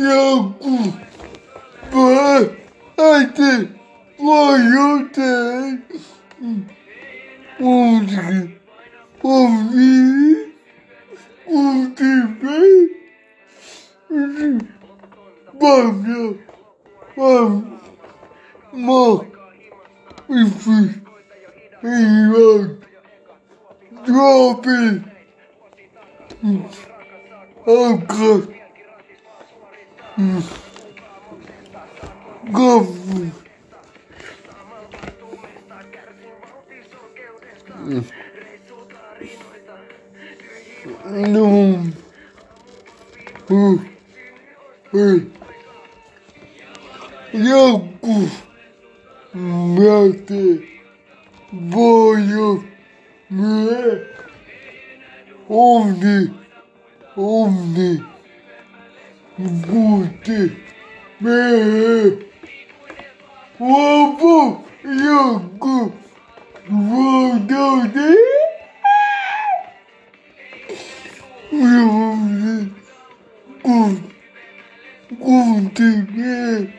Yaku. Ba. Ate. Wayote. Undi. Undi. Undi. Undi. Bamya. Bam. Ma. Ifi. Iwan. Drop it. Mm. Gov. Mm. No. Mm. Mm. Joku mäte voi me, omni omni. Você me ovo jogo voltando. Continue.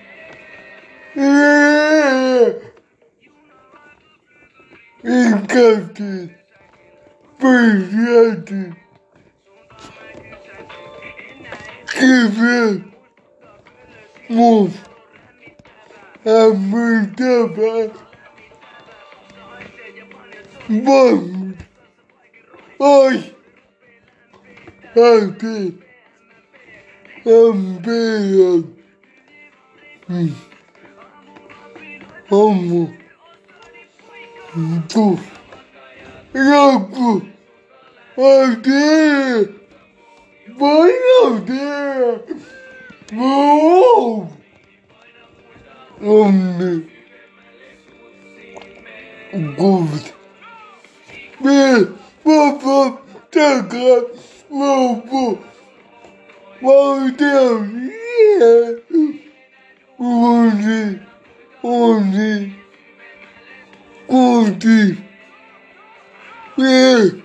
Encante. Fechado. TV Move é muito bem. Vamos hoje aqui também vamos do jogo aqui. Ade. Vai ade. Vou. Homem. Good. Me. Papa. Taca. Lobo. Valdeia. Onde? Onde? Onde? Me.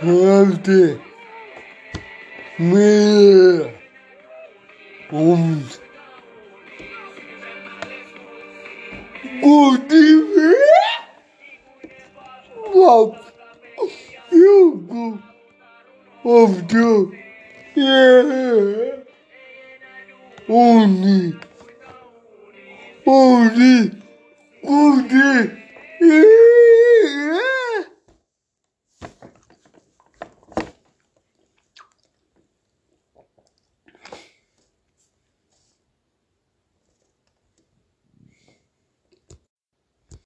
Louco. Onde? Me. Onde? Onde? Louco. Louco. Onde? Yeah. Onde? Onde? Onde?